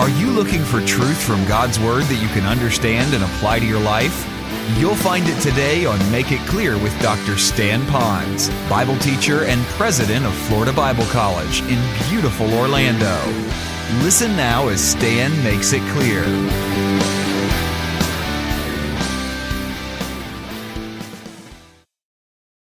Are you looking for truth from God's Word that you can understand and apply to your life? You'll find it today on Make It Clear with Dr. Stan Ponz, Bible teacher and president of Florida Bible College in beautiful Orlando. Listen now as Stan makes it clear.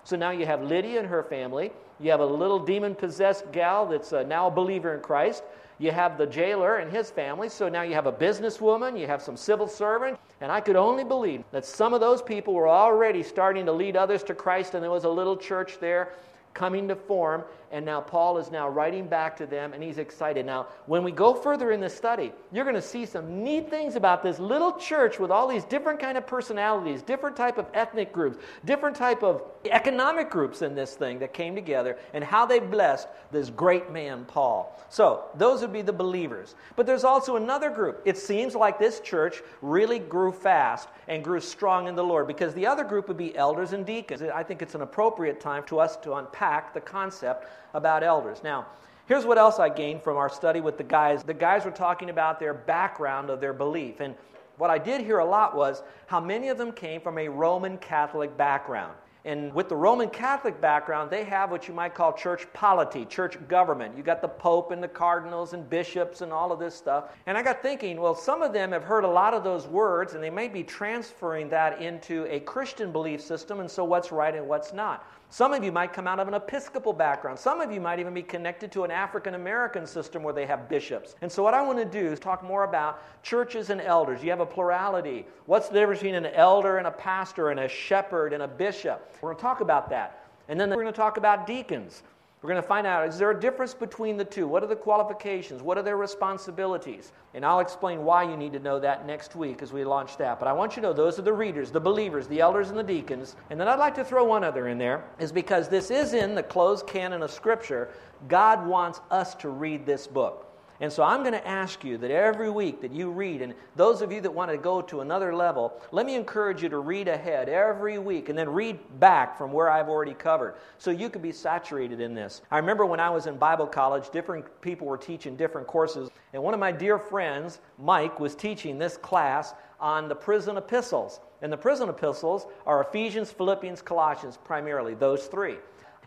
So now you have Lydia and her family. You have a little demon possessed gal that's uh, now a believer in Christ. You have the jailer and his family. So now you have a businesswoman, you have some civil servant. And I could only believe that some of those people were already starting to lead others to Christ, and there was a little church there coming to form, and now Paul is now writing back to them, and he's excited. Now, when we go further in the study, you're going to see some neat things about this little church with all these different kind of personalities, different type of ethnic groups, different type of economic groups in this thing that came together, and how they blessed this great man, Paul. So, those would be the believers. But there's also another group. It seems like this church really grew fast and grew strong in the Lord, because the other group would be elders and deacons. I think it's an appropriate time to us to unpack the concept about elders. Now, here's what else I gained from our study with the guys. The guys were talking about their background of their belief. And what I did hear a lot was how many of them came from a Roman Catholic background. And with the Roman Catholic background, they have what you might call church polity, church government. You got the Pope and the cardinals and bishops and all of this stuff. And I got thinking, well, some of them have heard a lot of those words and they may be transferring that into a Christian belief system, and so what's right and what's not. Some of you might come out of an Episcopal background. Some of you might even be connected to an African American system where they have bishops. And so, what I want to do is talk more about churches and elders. You have a plurality. What's the difference between an elder and a pastor and a shepherd and a bishop? We're going to talk about that. And then we're going to talk about deacons. We're going to find out is there a difference between the two? What are the qualifications? What are their responsibilities? And I'll explain why you need to know that next week as we launch that. But I want you to know those are the readers, the believers, the elders, and the deacons. And then I'd like to throw one other in there, is because this is in the closed canon of Scripture. God wants us to read this book. And so I'm going to ask you that every week that you read, and those of you that want to go to another level, let me encourage you to read ahead every week and then read back from where I've already covered so you can be saturated in this. I remember when I was in Bible college, different people were teaching different courses, and one of my dear friends, Mike, was teaching this class on the prison epistles. And the prison epistles are Ephesians, Philippians, Colossians, primarily, those three.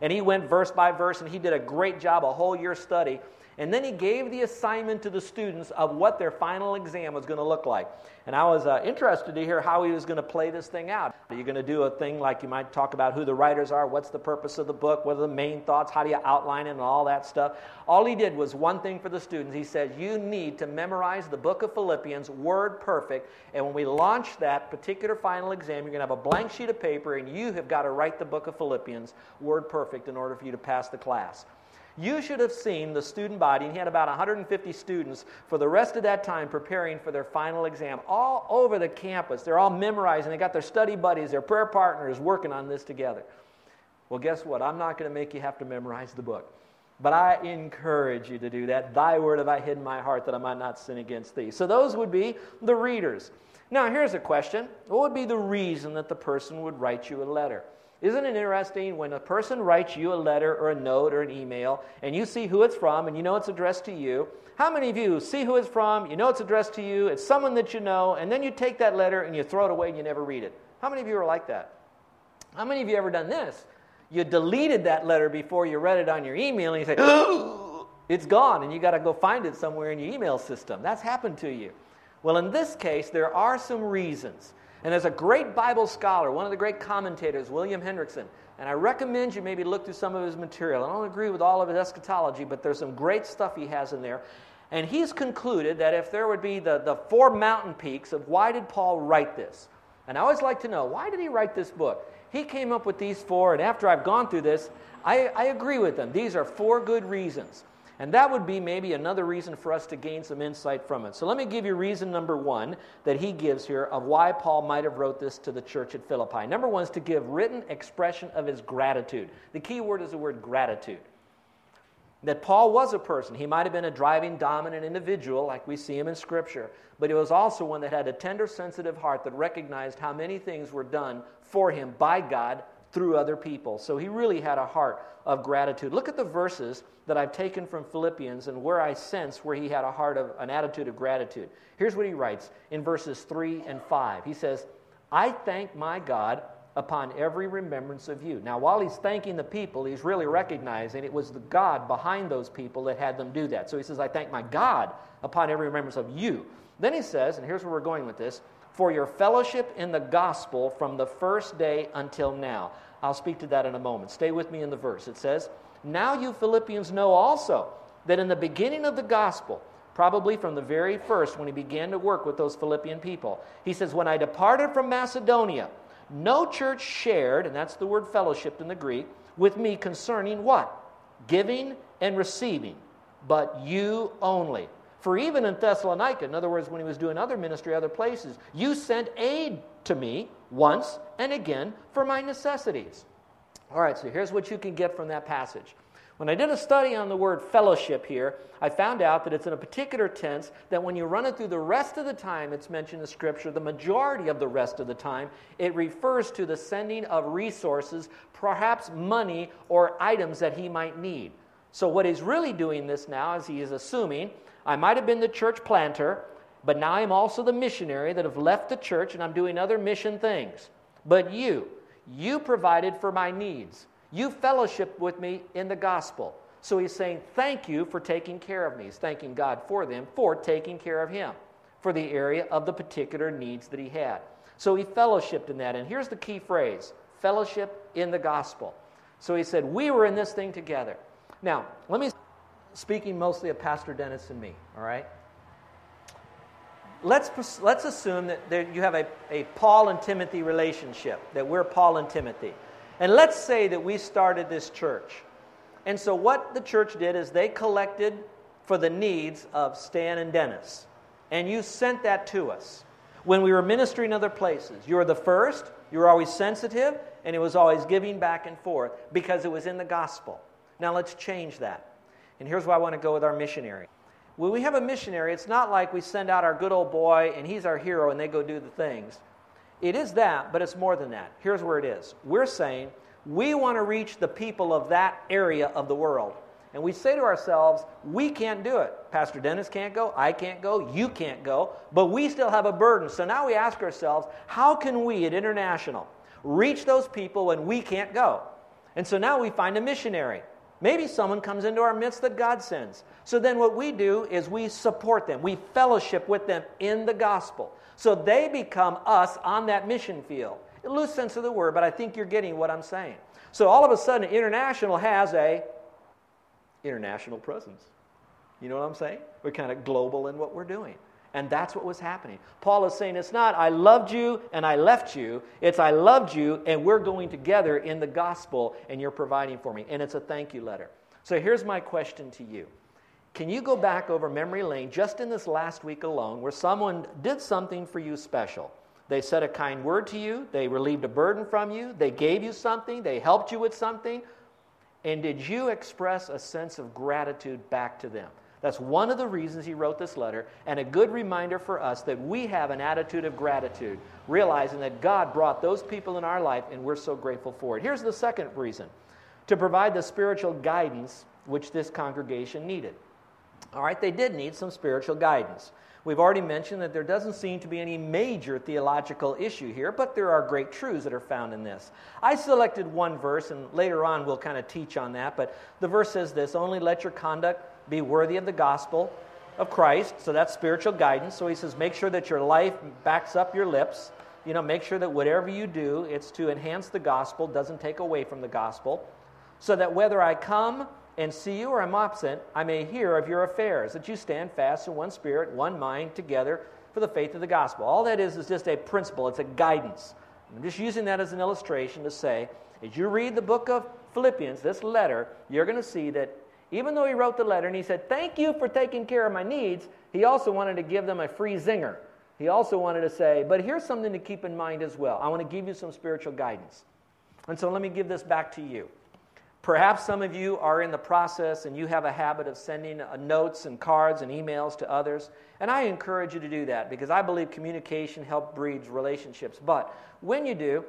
And he went verse by verse, and he did a great job, a whole year study and then he gave the assignment to the students of what their final exam was going to look like. And I was uh, interested to hear how he was going to play this thing out. Are you going to do a thing like you might talk about who the writers are, what's the purpose of the book, what are the main thoughts, how do you outline it, and all that stuff? All he did was one thing for the students. He said, You need to memorize the book of Philippians, word perfect. And when we launch that particular final exam, you're going to have a blank sheet of paper, and you have got to write the book of Philippians, word perfect, in order for you to pass the class. You should have seen the student body, and he had about 150 students for the rest of that time preparing for their final exam all over the campus. They're all memorizing, they got their study buddies, their prayer partners working on this together. Well, guess what? I'm not going to make you have to memorize the book. But I encourage you to do that. Thy word have I hid in my heart that I might not sin against thee. So those would be the readers. Now, here's a question What would be the reason that the person would write you a letter? Isn't it interesting when a person writes you a letter or a note or an email and you see who it's from and you know it's addressed to you? How many of you see who it's from, you know it's addressed to you, it's someone that you know, and then you take that letter and you throw it away and you never read it? How many of you are like that? How many of you ever done this? You deleted that letter before you read it on your email and you say, oh, it's gone, and you got to go find it somewhere in your email system. That's happened to you. Well, in this case, there are some reasons. And there's a great Bible scholar, one of the great commentators, William Hendriksen. And I recommend you maybe look through some of his material. I don't agree with all of his eschatology, but there's some great stuff he has in there. And he's concluded that if there would be the, the four mountain peaks of why did Paul write this? And I always like to know, why did he write this book? He came up with these four, and after I've gone through this, I, I agree with them. These are four good reasons. And that would be maybe another reason for us to gain some insight from it. So let me give you reason number one that he gives here of why Paul might have wrote this to the church at Philippi. Number one is to give written expression of his gratitude. The key word is the word gratitude. That Paul was a person. He might have been a driving, dominant individual, like we see him in Scripture, but he was also one that had a tender, sensitive heart that recognized how many things were done for him by God through other people. So he really had a heart of gratitude. Look at the verses that I've taken from Philippians and where I sense where he had a heart of an attitude of gratitude. Here's what he writes in verses 3 and 5. He says, I thank my God upon every remembrance of you. Now, while he's thanking the people, he's really recognizing it was the God behind those people that had them do that. So he says, I thank my God upon every remembrance of you. Then he says, and here's where we're going with this for your fellowship in the gospel from the first day until now. I'll speak to that in a moment. Stay with me in the verse. It says, Now you Philippians know also that in the beginning of the gospel, probably from the very first when he began to work with those Philippian people, he says, When I departed from Macedonia, no church shared, and that's the word fellowship in the Greek, with me concerning what? Giving and receiving, but you only. For even in Thessalonica, in other words, when he was doing other ministry other places, you sent aid to me once and again for my necessities. All right, so here's what you can get from that passage. When I did a study on the word fellowship here, I found out that it's in a particular tense that when you run it through the rest of the time it's mentioned in Scripture, the majority of the rest of the time, it refers to the sending of resources, perhaps money or items that he might need. So, what he's really doing this now is he is assuming I might have been the church planter, but now I'm also the missionary that have left the church and I'm doing other mission things. But you, you provided for my needs. You fellowship with me in the gospel. So he's saying, Thank you for taking care of me. He's thanking God for them for taking care of him, for the area of the particular needs that he had. So he fellowshipped in that. And here's the key phrase fellowship in the gospel. So he said, We were in this thing together. Now, let me speaking mostly of Pastor Dennis and me, all right? Let's, let's assume that there, you have a, a Paul and Timothy relationship, that we're Paul and Timothy. And let's say that we started this church. And so, what the church did is they collected for the needs of Stan and Dennis. And you sent that to us. When we were ministering other places, you were the first, you were always sensitive, and it was always giving back and forth because it was in the gospel. Now, let's change that. And here's why I want to go with our missionary. When we have a missionary, it's not like we send out our good old boy and he's our hero and they go do the things. It is that, but it's more than that. Here's where it is. We're saying we want to reach the people of that area of the world. And we say to ourselves, we can't do it. Pastor Dennis can't go, I can't go, you can't go, but we still have a burden. So now we ask ourselves, how can we at International reach those people when we can't go? And so now we find a missionary. Maybe someone comes into our midst that God sends. So then what we do is we support them. We fellowship with them in the gospel. So they become us on that mission field. A loose sense of the word, but I think you're getting what I'm saying. So all of a sudden, international has a international presence. You know what I'm saying? We're kind of global in what we're doing. And that's what was happening. Paul is saying it's not, I loved you and I left you. It's, I loved you and we're going together in the gospel and you're providing for me. And it's a thank you letter. So here's my question to you Can you go back over memory lane just in this last week alone where someone did something for you special? They said a kind word to you, they relieved a burden from you, they gave you something, they helped you with something. And did you express a sense of gratitude back to them? That's one of the reasons he wrote this letter, and a good reminder for us that we have an attitude of gratitude, realizing that God brought those people in our life, and we're so grateful for it. Here's the second reason to provide the spiritual guidance which this congregation needed. All right, they did need some spiritual guidance. We've already mentioned that there doesn't seem to be any major theological issue here, but there are great truths that are found in this. I selected one verse, and later on we'll kind of teach on that, but the verse says this Only let your conduct be worthy of the gospel of Christ. So that's spiritual guidance. So he says, make sure that your life backs up your lips. You know, make sure that whatever you do, it's to enhance the gospel, doesn't take away from the gospel. So that whether I come and see you or I'm absent, I may hear of your affairs, that you stand fast in one spirit, one mind, together for the faith of the gospel. All that is is just a principle, it's a guidance. I'm just using that as an illustration to say, as you read the book of Philippians, this letter, you're going to see that even though he wrote the letter and he said, Thank you for taking care of my needs, he also wanted to give them a free zinger. He also wanted to say, But here's something to keep in mind as well. I want to give you some spiritual guidance. And so let me give this back to you. Perhaps some of you are in the process and you have a habit of sending uh, notes and cards and emails to others. And I encourage you to do that because I believe communication helps breeds relationships. But when you do,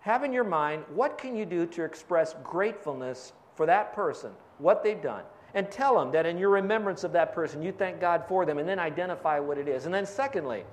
have in your mind what can you do to express gratefulness for that person, what they've done. And tell them that in your remembrance of that person, you thank God for them, and then identify what it is. And then, secondly,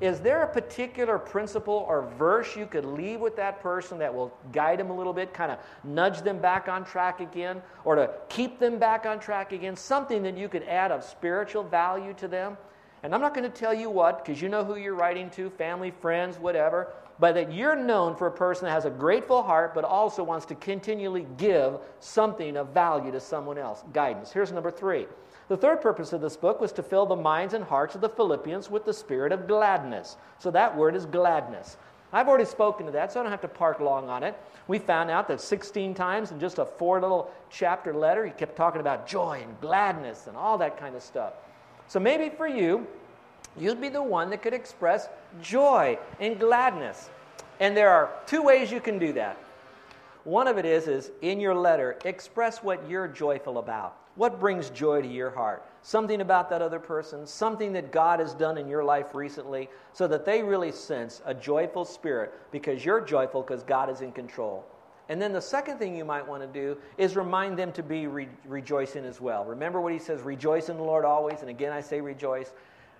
is there a particular principle or verse you could leave with that person that will guide them a little bit, kind of nudge them back on track again, or to keep them back on track again? Something that you could add of spiritual value to them? And I'm not going to tell you what, because you know who you're writing to family, friends, whatever but that you're known for a person that has a grateful heart, but also wants to continually give something of value to someone else. Guidance. Here's number three. The third purpose of this book was to fill the minds and hearts of the Philippians with the spirit of gladness. So that word is gladness. I've already spoken to that, so I don't have to park long on it. We found out that 16 times in just a four little chapter letter, he kept talking about joy and gladness and all that kind of stuff. So maybe for you, you'd be the one that could express joy and gladness. And there are two ways you can do that. One of it is is in your letter express what you're joyful about. What brings joy to your heart? Something about that other person, something that God has done in your life recently so that they really sense a joyful spirit because you're joyful because God is in control. And then the second thing you might want to do is remind them to be re- rejoicing as well. Remember what he says, rejoice in the Lord always. And again, I say rejoice.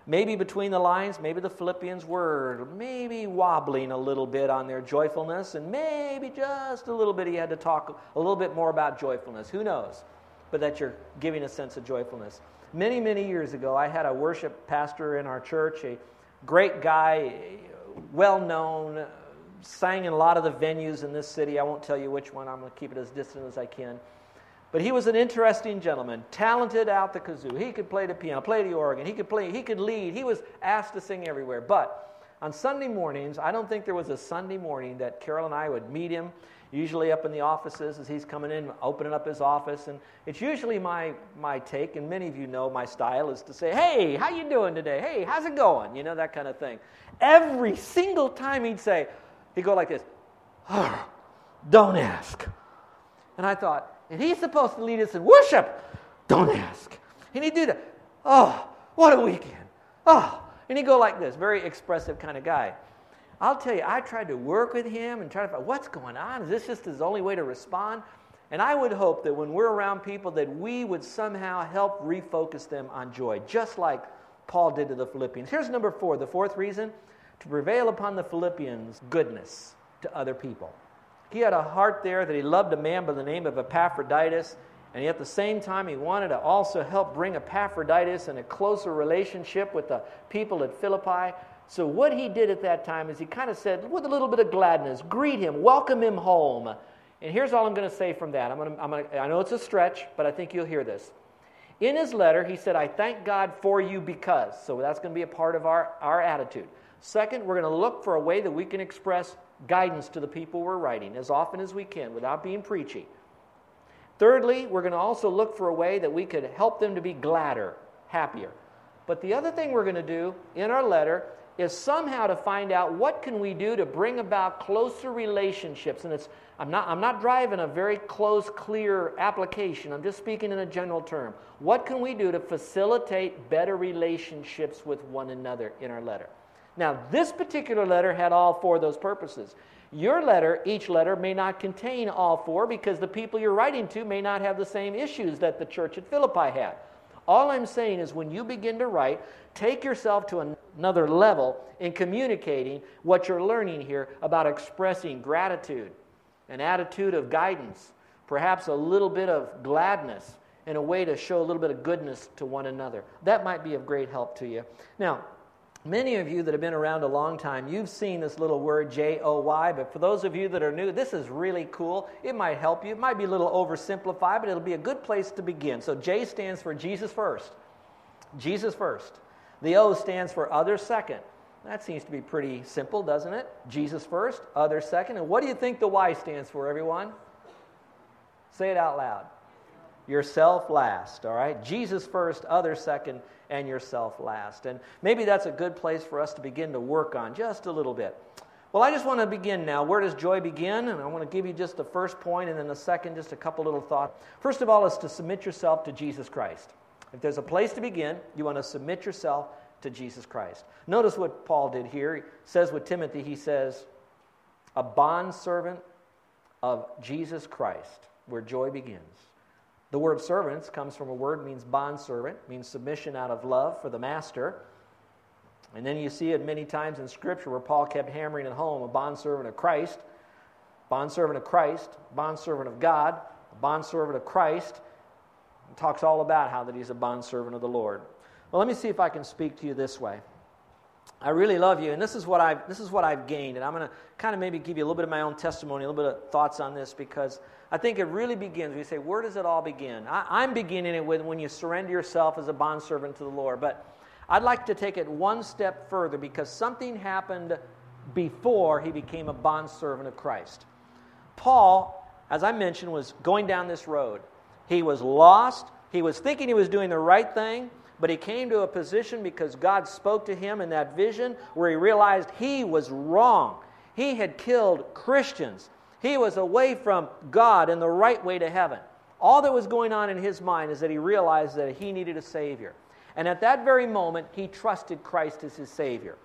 Maybe between the lines, maybe the Philippians were maybe wobbling a little bit on their joyfulness, and maybe just a little bit he had to talk a little bit more about joyfulness. Who knows? But that you're giving a sense of joyfulness. Many, many years ago, I had a worship pastor in our church, a great guy, well known, sang in a lot of the venues in this city. I won't tell you which one, I'm going to keep it as distant as I can. But he was an interesting gentleman, talented out the kazoo. He could play the piano, play the organ, he could play, he could lead. He was asked to sing everywhere. But on Sunday mornings, I don't think there was a Sunday morning that Carol and I would meet him, usually up in the offices as he's coming in, opening up his office. And it's usually my, my take, and many of you know my style, is to say, hey, how you doing today? Hey, how's it going? You know, that kind of thing. Every single time he'd say, he'd go like this, oh, don't ask. And I thought, and he's supposed to lead us in worship. Don't ask. And he'd do that. Oh, what a weekend. Oh, and he'd go like this, very expressive kind of guy. I'll tell you, I tried to work with him and try to find what's going on. Is this just his only way to respond? And I would hope that when we're around people that we would somehow help refocus them on joy, just like Paul did to the Philippians. Here's number four, the fourth reason to prevail upon the Philippians goodness to other people. He had a heart there that he loved a man by the name of Epaphroditus, and at the same time, he wanted to also help bring Epaphroditus in a closer relationship with the people at Philippi. So, what he did at that time is he kind of said, with a little bit of gladness, greet him, welcome him home. And here's all I'm going to say from that. I'm to, I'm to, I know it's a stretch, but I think you'll hear this. In his letter, he said, I thank God for you because. So that's going to be a part of our, our attitude. Second, we're going to look for a way that we can express guidance to the people we're writing as often as we can without being preachy. Thirdly, we're going to also look for a way that we could help them to be gladder, happier. But the other thing we're going to do in our letter is somehow to find out what can we do to bring about closer relationships and it's I'm not, I'm not driving a very close clear application i'm just speaking in a general term what can we do to facilitate better relationships with one another in our letter now, this particular letter had all four of those purposes. Your letter, each letter, may not contain all four because the people you're writing to may not have the same issues that the church at Philippi had. All I'm saying is when you begin to write, take yourself to another level in communicating what you're learning here about expressing gratitude, an attitude of guidance, perhaps a little bit of gladness, and a way to show a little bit of goodness to one another. That might be of great help to you. Now, Many of you that have been around a long time, you've seen this little word J O Y, but for those of you that are new, this is really cool. It might help you. It might be a little oversimplified, but it'll be a good place to begin. So J stands for Jesus first. Jesus first. The O stands for other second. That seems to be pretty simple, doesn't it? Jesus first, other second. And what do you think the Y stands for, everyone? Say it out loud. Yourself last, all right? Jesus first, other second, and yourself last. And maybe that's a good place for us to begin to work on just a little bit. Well, I just want to begin now. Where does joy begin? And I want to give you just the first point and then the second, just a couple little thoughts. First of all, is to submit yourself to Jesus Christ. If there's a place to begin, you want to submit yourself to Jesus Christ. Notice what Paul did here. He says with Timothy, he says, a bondservant of Jesus Christ, where joy begins. The word servants comes from a word means bondservant, means submission out of love for the master. And then you see it many times in Scripture where Paul kept hammering it home a bondservant of Christ, bondservant of Christ, bondservant of God, bondservant of Christ. He talks all about how that he's a bondservant of the Lord. Well, let me see if I can speak to you this way. I really love you, and this is what I've, this is what I've gained. And I'm going to kind of maybe give you a little bit of my own testimony, a little bit of thoughts on this, because I think it really begins. We say, where does it all begin? I, am beginning it with when you surrender yourself as a bondservant to the Lord. But I'd like to take it one step further because something happened before he became a bondservant of Christ. Paul, as I mentioned, was going down this road. He was lost. He was thinking he was doing the right thing, but he came to a position because God spoke to him in that vision where he realized he was wrong. He had killed Christians. He was away from God and the right way to heaven. All that was going on in his mind is that he realized that he needed a Savior. And at that very moment, he trusted Christ as his Savior.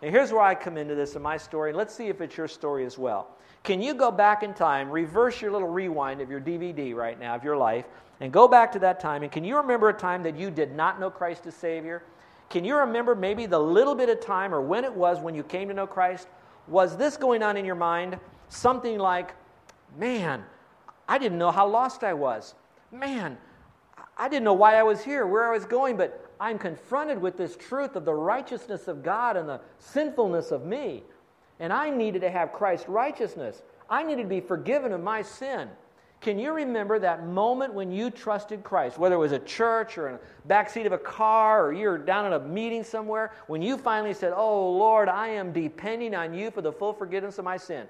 Now, here's where I come into this in my story. Let's see if it's your story as well. Can you go back in time, reverse your little rewind of your DVD right now of your life, and go back to that time? And can you remember a time that you did not know Christ as Savior? Can you remember maybe the little bit of time or when it was when you came to know Christ? Was this going on in your mind? Something like, man, I didn't know how lost I was. Man, I didn't know why I was here, where I was going, but I'm confronted with this truth of the righteousness of God and the sinfulness of me. And I needed to have Christ's righteousness. I needed to be forgiven of my sin. Can you remember that moment when you trusted Christ, whether it was a church or in the backseat of a car or you're down at a meeting somewhere, when you finally said, Oh Lord, I am depending on you for the full forgiveness of my sin?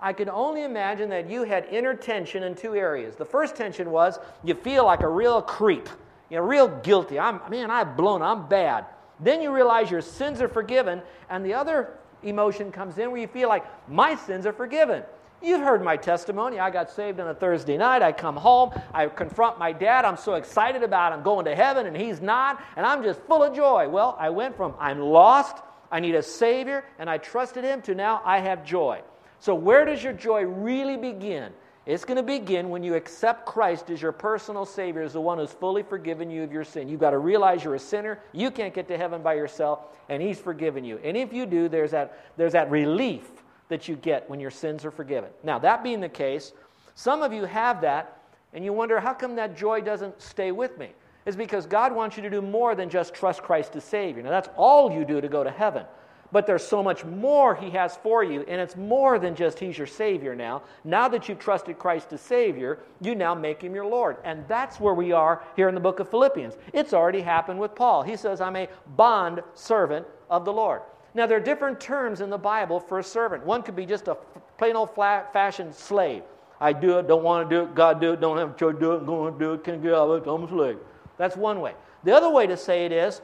I can only imagine that you had inner tension in two areas. The first tension was you feel like a real creep, you know, real guilty. I'm, man, I've blown, I'm bad. Then you realize your sins are forgiven, and the other emotion comes in where you feel like my sins are forgiven. You've heard my testimony. I got saved on a Thursday night. I come home. I confront my dad. I'm so excited about I'm going to heaven, and he's not, and I'm just full of joy. Well, I went from I'm lost, I need a Savior, and I trusted Him, to now I have joy. So, where does your joy really begin? It's going to begin when you accept Christ as your personal Savior, as the one who's fully forgiven you of your sin. You've got to realize you're a sinner. You can't get to heaven by yourself, and He's forgiven you. And if you do, there's that, there's that relief that you get when your sins are forgiven. Now, that being the case, some of you have that, and you wonder, how come that joy doesn't stay with me? It's because God wants you to do more than just trust Christ as Savior. Now, that's all you do to go to heaven. But there's so much more He has for you, and it's more than just He's your Savior now. Now that you've trusted Christ as Savior, you now make Him your Lord. And that's where we are here in the book of Philippians. It's already happened with Paul. He says, I'm a bond servant of the Lord. Now, there are different terms in the Bible for a servant. One could be just a plain old flat fashioned slave. I do it, don't want to do it, God do it, don't have a choice to do it, I'm going to do it, can't get out of it, I'm a slave. That's one way. The other way to say it is,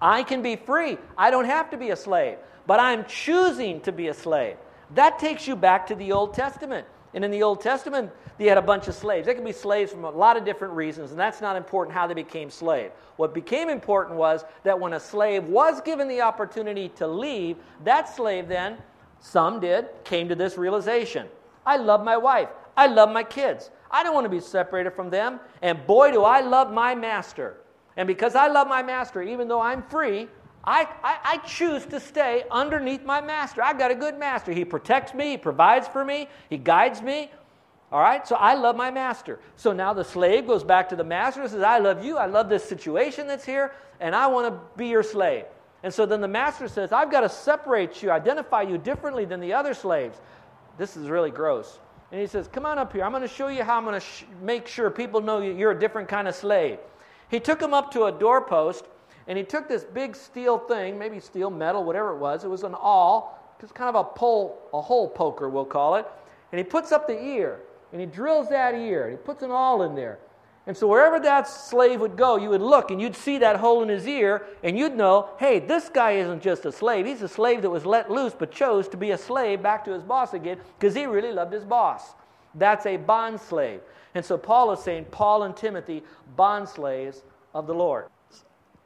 I can be free. I don't have to be a slave, but I'm choosing to be a slave. That takes you back to the Old Testament. And in the Old Testament, they had a bunch of slaves. They could be slaves from a lot of different reasons, and that's not important how they became slave. What became important was that when a slave was given the opportunity to leave, that slave then, some did, came to this realization I love my wife. I love my kids. I don't want to be separated from them. And boy, do I love my master. And because I love my master, even though I'm free, I, I, I, choose to stay underneath my master. I've got a good master. He protects me, he provides for me, he guides me. All right, so I love my master. So now the slave goes back to the master and says, I love you, I love this situation that's here, and I want to be your slave. And so then the master says, I've got to separate you, identify you differently than the other slaves. This is really gross. And he says, Come on up here. I'm going to show you how I'm going to sh- make sure people know you're a different kind of slave. He took him up to a doorpost and he took this big steel thing, maybe steel, metal, whatever it was. It was an awl, just kind of a pole, a hole poker, we'll call it. And he puts up the ear and he drills that ear and he puts an awl in there. And so wherever that slave would go, you would look and you'd see that hole in his ear and you'd know, hey, this guy isn't just a slave. He's a slave that was let loose but chose to be a slave back to his boss again because he really loved his boss. That's a bond slave. And so Paul is saying, Paul and Timothy, bond slaves of the Lord.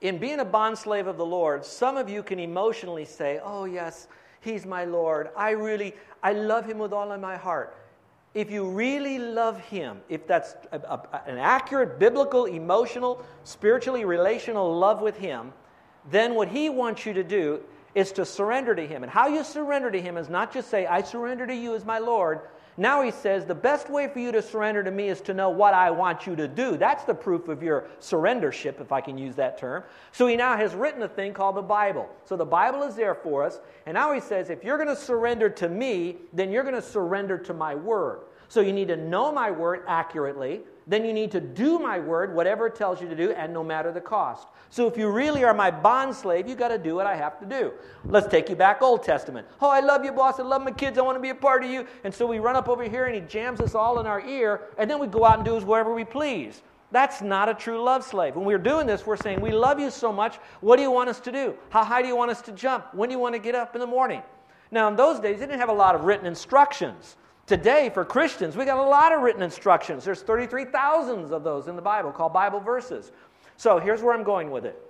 In being a bond slave of the Lord, some of you can emotionally say, oh, yes, He's my Lord. I really, I love Him with all of my heart. If you really love Him, if that's a, a, an accurate biblical, emotional, spiritually relational love with Him, then what He wants you to do is to surrender to Him. And how you surrender to Him is not just say, I surrender to you as my Lord, now he says, the best way for you to surrender to me is to know what I want you to do. That's the proof of your surrendership, if I can use that term. So he now has written a thing called the Bible. So the Bible is there for us. And now he says, if you're going to surrender to me, then you're going to surrender to my word. So you need to know my word accurately. Then you need to do my word, whatever it tells you to do, and no matter the cost. So if you really are my bond slave, you got to do what I have to do. Let's take you back Old Testament. Oh, I love you, boss. I love my kids. I want to be a part of you. And so we run up over here and he jams us all in our ear, and then we go out and do whatever we please. That's not a true love slave. When we're doing this, we're saying, We love you so much. What do you want us to do? How high do you want us to jump? When do you want to get up in the morning? Now, in those days, they didn't have a lot of written instructions. Today, for Christians, we got a lot of written instructions. There's 33,000 of those in the Bible called Bible verses. So here's where I'm going with it.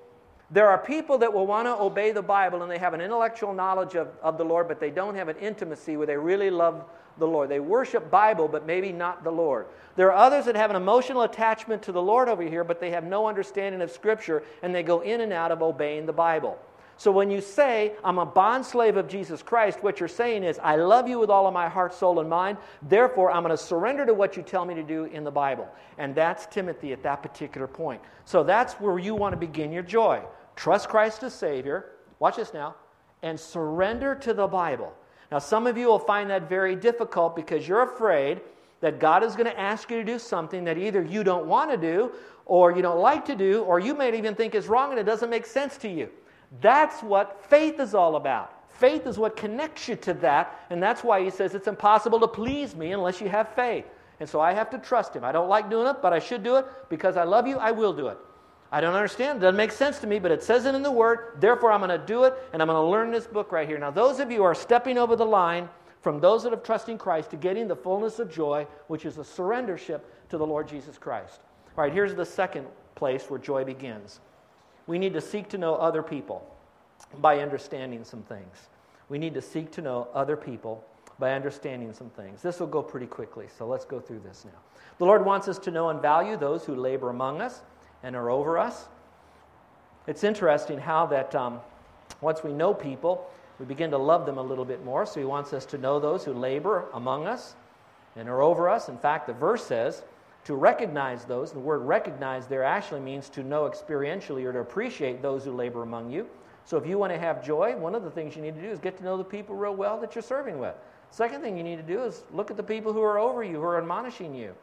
There are people that will want to obey the Bible and they have an intellectual knowledge of, of the Lord, but they don't have an intimacy where they really love the Lord. They worship Bible, but maybe not the Lord. There are others that have an emotional attachment to the Lord over here, but they have no understanding of Scripture and they go in and out of obeying the Bible. So when you say, I'm a bond slave of Jesus Christ, what you're saying is, I love you with all of my heart, soul, and mind. Therefore, I'm going to surrender to what you tell me to do in the Bible. And that's Timothy at that particular point. So that's where you want to begin your joy. Trust Christ as Savior. Watch this now. And surrender to the Bible. Now, some of you will find that very difficult because you're afraid that God is going to ask you to do something that either you don't want to do, or you don't like to do, or you may even think is wrong and it doesn't make sense to you. That's what faith is all about. Faith is what connects you to that, and that's why he says it's impossible to please me unless you have faith. And so I have to trust him. I don't like doing it, but I should do it because I love you, I will do it. I don't understand. It doesn't make sense to me, but it says it in the Word. Therefore, I'm going to do it, and I'm going to learn this book right here. Now, those of you who are stepping over the line from those that have trusting Christ to getting the fullness of joy, which is a surrendership to the Lord Jesus Christ. All right, here's the second place where joy begins we need to seek to know other people by understanding some things. We need to seek to know other people by understanding some things. This will go pretty quickly, so let's go through this now. The Lord wants us to know and value those who labor among us and are over us. It's interesting how that um, once we know people, we begin to love them a little bit more. So He wants us to know those who labor among us and are over us. In fact, the verse says, to recognize those, the word recognize there actually means to know experientially or to appreciate those who labor among you. So if you want to have joy, one of the things you need to do is get to know the people real well that you're serving with. Second thing you need to do is look at the people who are over you, who are admonishing you.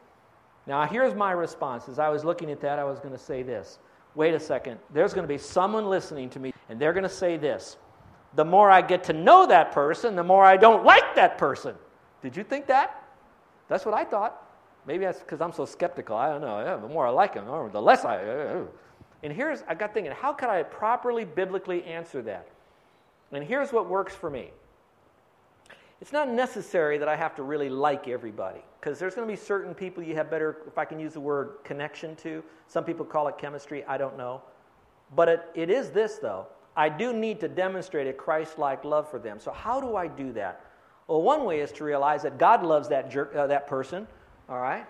Now, here's my response. As I was looking at that, I was going to say this. Wait a second. There's going to be someone listening to me, and they're going to say this. The more I get to know that person, the more I don't like that person. Did you think that? That's what I thought. Maybe that's because I'm so skeptical. I don't know. Yeah, the more I like him, the less I. Uh, and here's, I got thinking, how can I properly biblically answer that? And here's what works for me. It's not necessary that I have to really like everybody, because there's going to be certain people you have better, if I can use the word connection to. Some people call it chemistry, I don't know. But it, it is this, though. I do need to demonstrate a Christ like love for them. So, how do I do that? Well, one way is to realize that God loves that, jerk, uh, that person all right?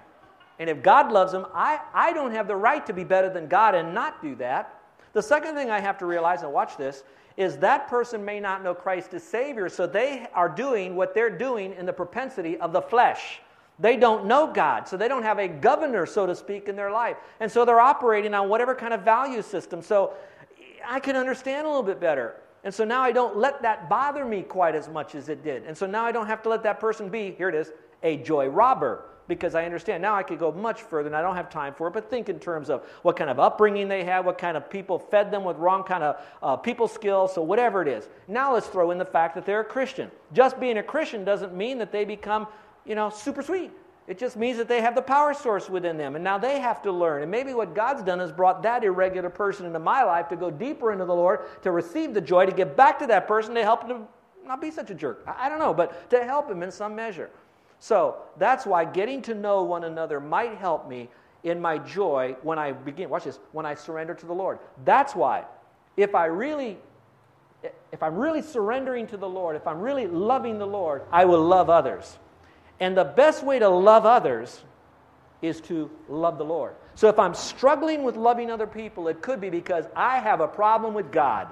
And if God loves them, I, I don't have the right to be better than God and not do that. The second thing I have to realize, and watch this, is that person may not know Christ as Savior, so they are doing what they're doing in the propensity of the flesh. They don't know God, so they don't have a governor, so to speak, in their life. And so they're operating on whatever kind of value system. So I can understand a little bit better. And so now I don't let that bother me quite as much as it did. And so now I don't have to let that person be, here it is, a joy robber because I understand. Now I could go much further and I don't have time for it, but think in terms of what kind of upbringing they had, what kind of people fed them with wrong kind of uh, people skills, so whatever it is. Now let's throw in the fact that they're a Christian. Just being a Christian doesn't mean that they become, you know, super sweet. It just means that they have the power source within them, and now they have to learn. And maybe what God's done is brought that irregular person into my life to go deeper into the Lord, to receive the joy, to get back to that person, to help him not be such a jerk. I don't know, but to help him in some measure. So that's why getting to know one another might help me in my joy when I begin, watch this, when I surrender to the Lord. That's why, if I really if I'm really surrendering to the Lord, if I'm really loving the Lord, I will love others. And the best way to love others is to love the Lord. So if I'm struggling with loving other people, it could be because I have a problem with God.